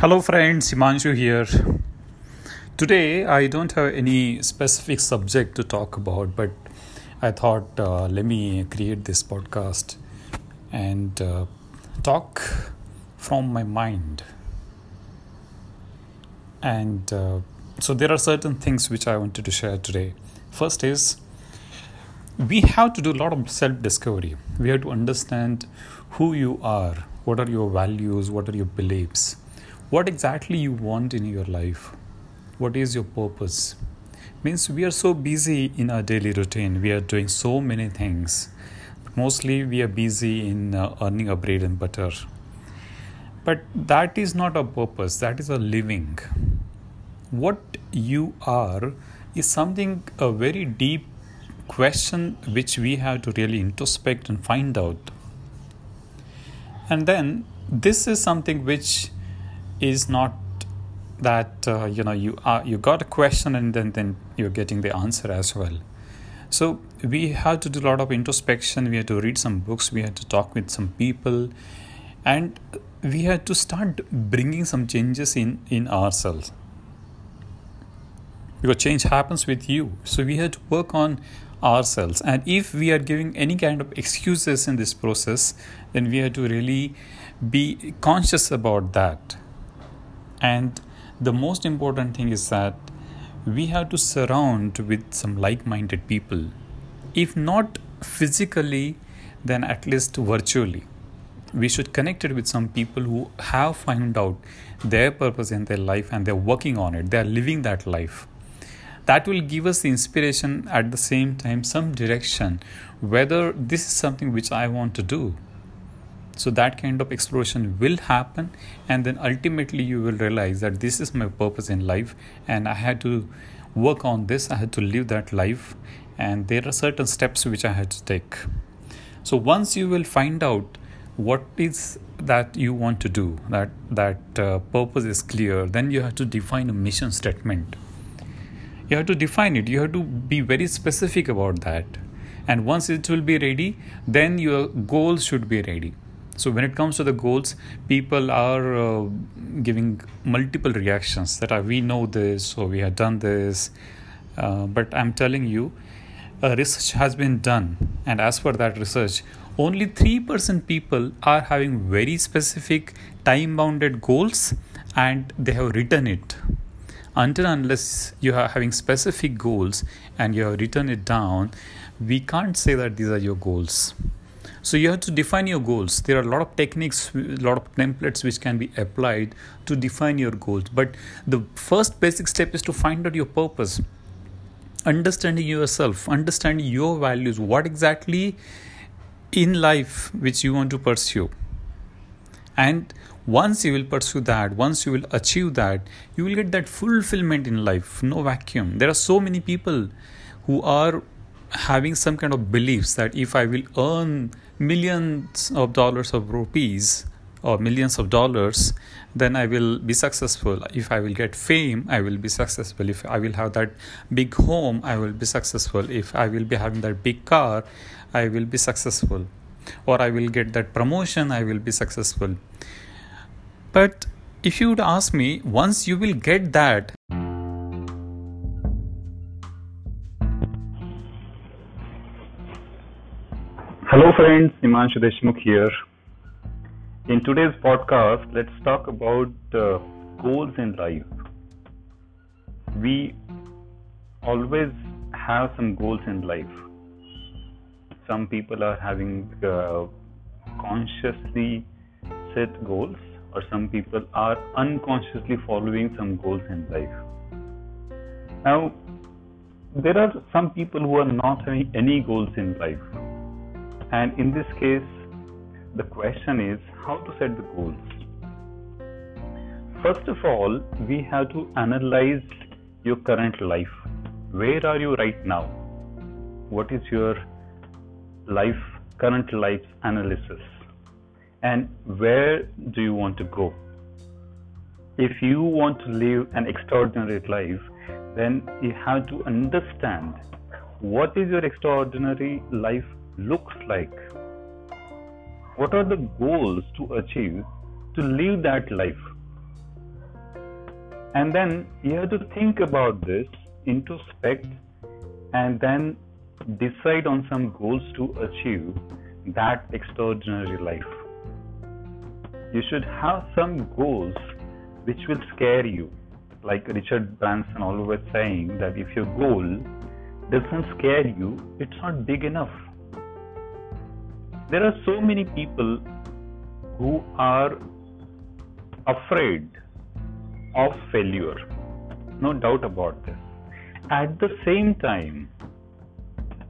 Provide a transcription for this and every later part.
Hello, friends. Himanshu here. Today, I don't have any specific subject to talk about, but I thought uh, let me create this podcast and uh, talk from my mind. And uh, so, there are certain things which I wanted to share today. First is we have to do a lot of self discovery. We have to understand who you are, what are your values, what are your beliefs what exactly you want in your life? What is your purpose? Means we are so busy in our daily routine. We are doing so many things. Mostly we are busy in uh, earning a bread and butter. But that is not a purpose. That is a living. What you are is something a very deep question which we have to really introspect and find out. And then this is something which is not that uh, you know you are you got a question and then then you're getting the answer as well. So we have to do a lot of introspection. We have to read some books. We have to talk with some people. And we have to start bringing some changes in in ourselves. Because change happens with you. So we have to work on ourselves. And if we are giving any kind of excuses in this process then we have to really be conscious about that and the most important thing is that we have to surround with some like-minded people. If not physically then at least virtually. We should connect it with some people who have found out their purpose in their life and they're working on it. They are living that life. That will give us the inspiration at the same time some direction whether this is something which i want to do so that kind of exploration will happen and then ultimately you will realize that this is my purpose in life and i had to work on this i had to live that life and there are certain steps which i had to take. So once you will find out what is that you want to do that that uh, purpose is clear then you have to define a mission statement. You have to define it. You have to be very specific about that. And once it will be ready then your goals should be ready so when it comes to the goals people are uh, giving multiple reactions that are, we know this or we have done this. Uh, but i'm telling you uh, research has been done. And as per that research only 3% people are having very specific time bounded goals and they have written it. Until unless you are having specific goals and you have written it down we can't say that these are your goals so you have to define your goals. There are a lot of techniques a lot of templates which can be applied to define your goals. But the first basic step is to find out your purpose. Understanding yourself. Understanding your values. What exactly in life which you want to pursue. And once you will pursue that once you will achieve that you will get that fulfillment in life. No vacuum. There are so many people who are having some kind of beliefs that if I will earn millions of dollars of rupees or millions of dollars, then I will be successful. If I will get fame, I will be successful. If I will have that big home, I will be successful. If I will be having that big car, I will be successful. Or I will get that promotion, I will be successful. But if you would ask me, once you will get that, Hello, friends. Himanshu Deshmukh here. In today's podcast, let's talk about uh, goals in life. We always have some goals in life. Some people are having uh, consciously set goals, or some people are unconsciously following some goals in life. Now, there are some people who are not having any goals in life and in this case, the question is how to set the goals. First of all, we have to analyze your current life. Where are you right now? What is your life, current life analysis? And where do you want to go? If you want to live an extraordinary life, then you have to understand what is your extraordinary life looks like. What are the goals to achieve to live that life? And then you have to think about this, introspect, and then decide on some goals to achieve that extraordinary life. You should have some goals which will scare you. Like Richard Branson always saying that if your goal doesn't scare you, it's not big enough. There are so many people who are afraid of failure. No doubt about this. At the same time,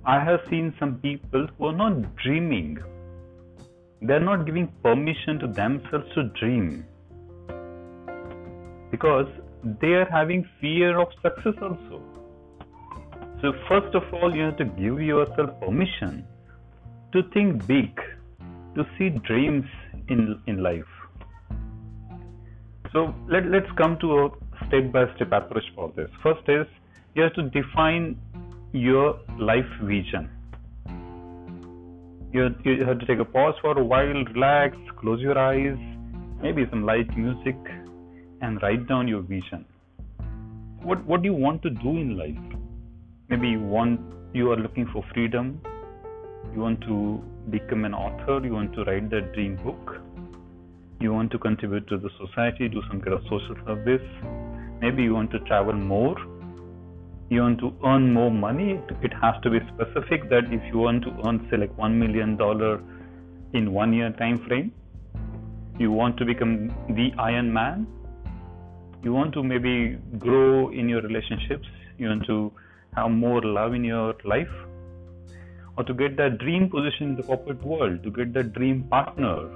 I have seen some people who are not dreaming. They're not giving permission to themselves to dream because they are having fear of success also. So, first of all, you have to give yourself permission to think big, to see dreams in, in life. So, let, let's come to a step by step approach for this. First is you have to define your life vision. You, you have to take a pause for a while, relax, close your eyes, maybe some light music, and write down your vision. What, what do you want to do in life? maybe you want you are looking for freedom you want to become an author you want to write that dream book. You want to contribute to the society do some kind of social service. Maybe you want to travel more. You want to earn more money. It has to be specific that if you want to earn say like 1 million dollar in one year time frame you want to become the iron man. You want to maybe grow in your relationships. You want to have more love in your life or to get that dream position in the corporate world, to get that dream partner.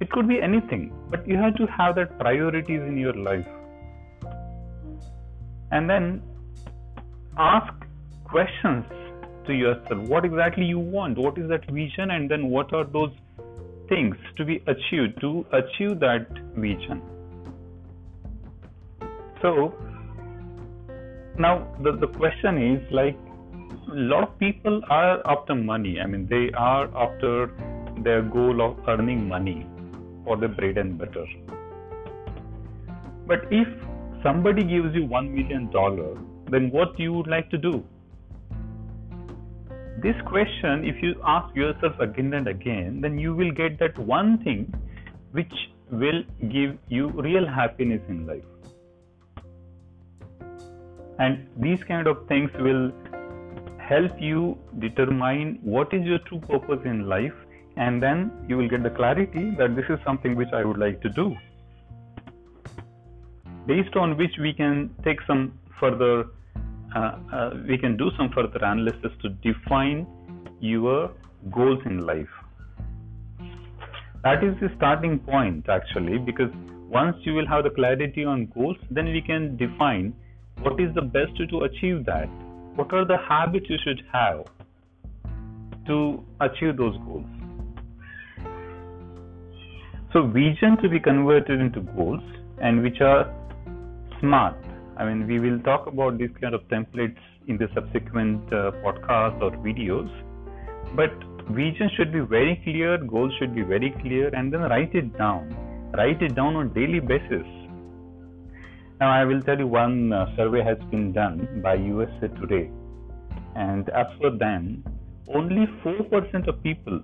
It could be anything, but you have to have that priorities in your life. And then ask questions to yourself what exactly you want, what is that vision, and then what are those things to be achieved to achieve that vision. So, now the, the question is like a lot of people are after money. I mean they are after their goal of earning money for the bread and butter. But if somebody gives you one million dollar then what you would like to do? This question if you ask yourself again and again then you will get that one thing which will give you real happiness in life and these kind of things will help you determine what is your true purpose in life. And then you will get the clarity that this is something which i would like to do. Based on which we can take some further uh, uh, we can do some further analysis to define your goals in life. That is the starting point actually because once you will have the clarity on goals then we can define what is the best to achieve that? What are the habits you should have to achieve those goals? So, vision to be converted into goals and which are smart. I mean, we will talk about these kind of templates in the subsequent uh, podcasts or videos, but vision should be very clear, goals should be very clear, and then write it down. Write it down on daily basis now, I will tell you one uh, survey has been done by USA Today, and as per them, only 4% of people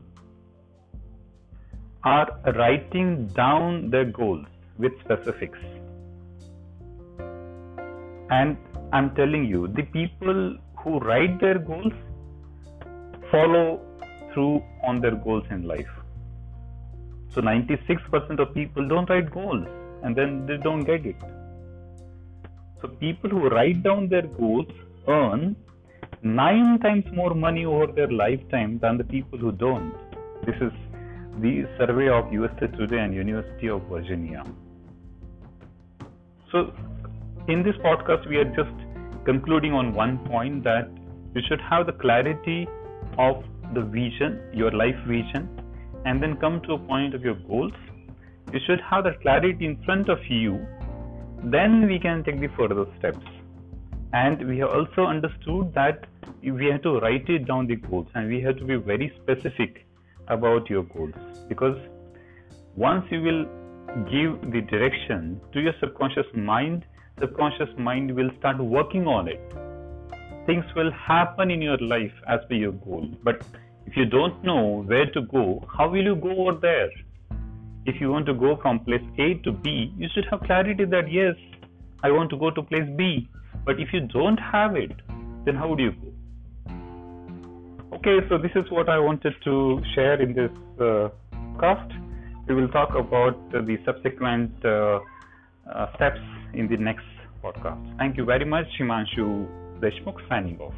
are writing down their goals with specifics. And I'm telling you, the people who write their goals follow through on their goals in life. So 96% of people don't write goals and then they don't get it. So people who write down their goals earn nine times more money over their lifetime than the people who don't. This is the survey of USA Today and University of Virginia. So in this podcast, we are just concluding on one point that you should have the clarity of the vision, your life vision, and then come to a point of your goals. You should have that clarity in front of you then we can take the further steps and we have also understood that we have to write it down the goals and we have to be very specific about your goals because once you will give the direction to your subconscious mind, the subconscious mind will start working on it. Things will happen in your life as per your goal. But if you don't know where to go, how will you go over there? If you want to go from place A to B, you should have clarity that yes, I want to go to place B. But if you don't have it, then how do you go? Okay, so this is what I wanted to share in this uh, cast. We will talk about uh, the subsequent uh, uh, steps in the next podcast. Thank you very much, Himanshu Deshmukh signing off.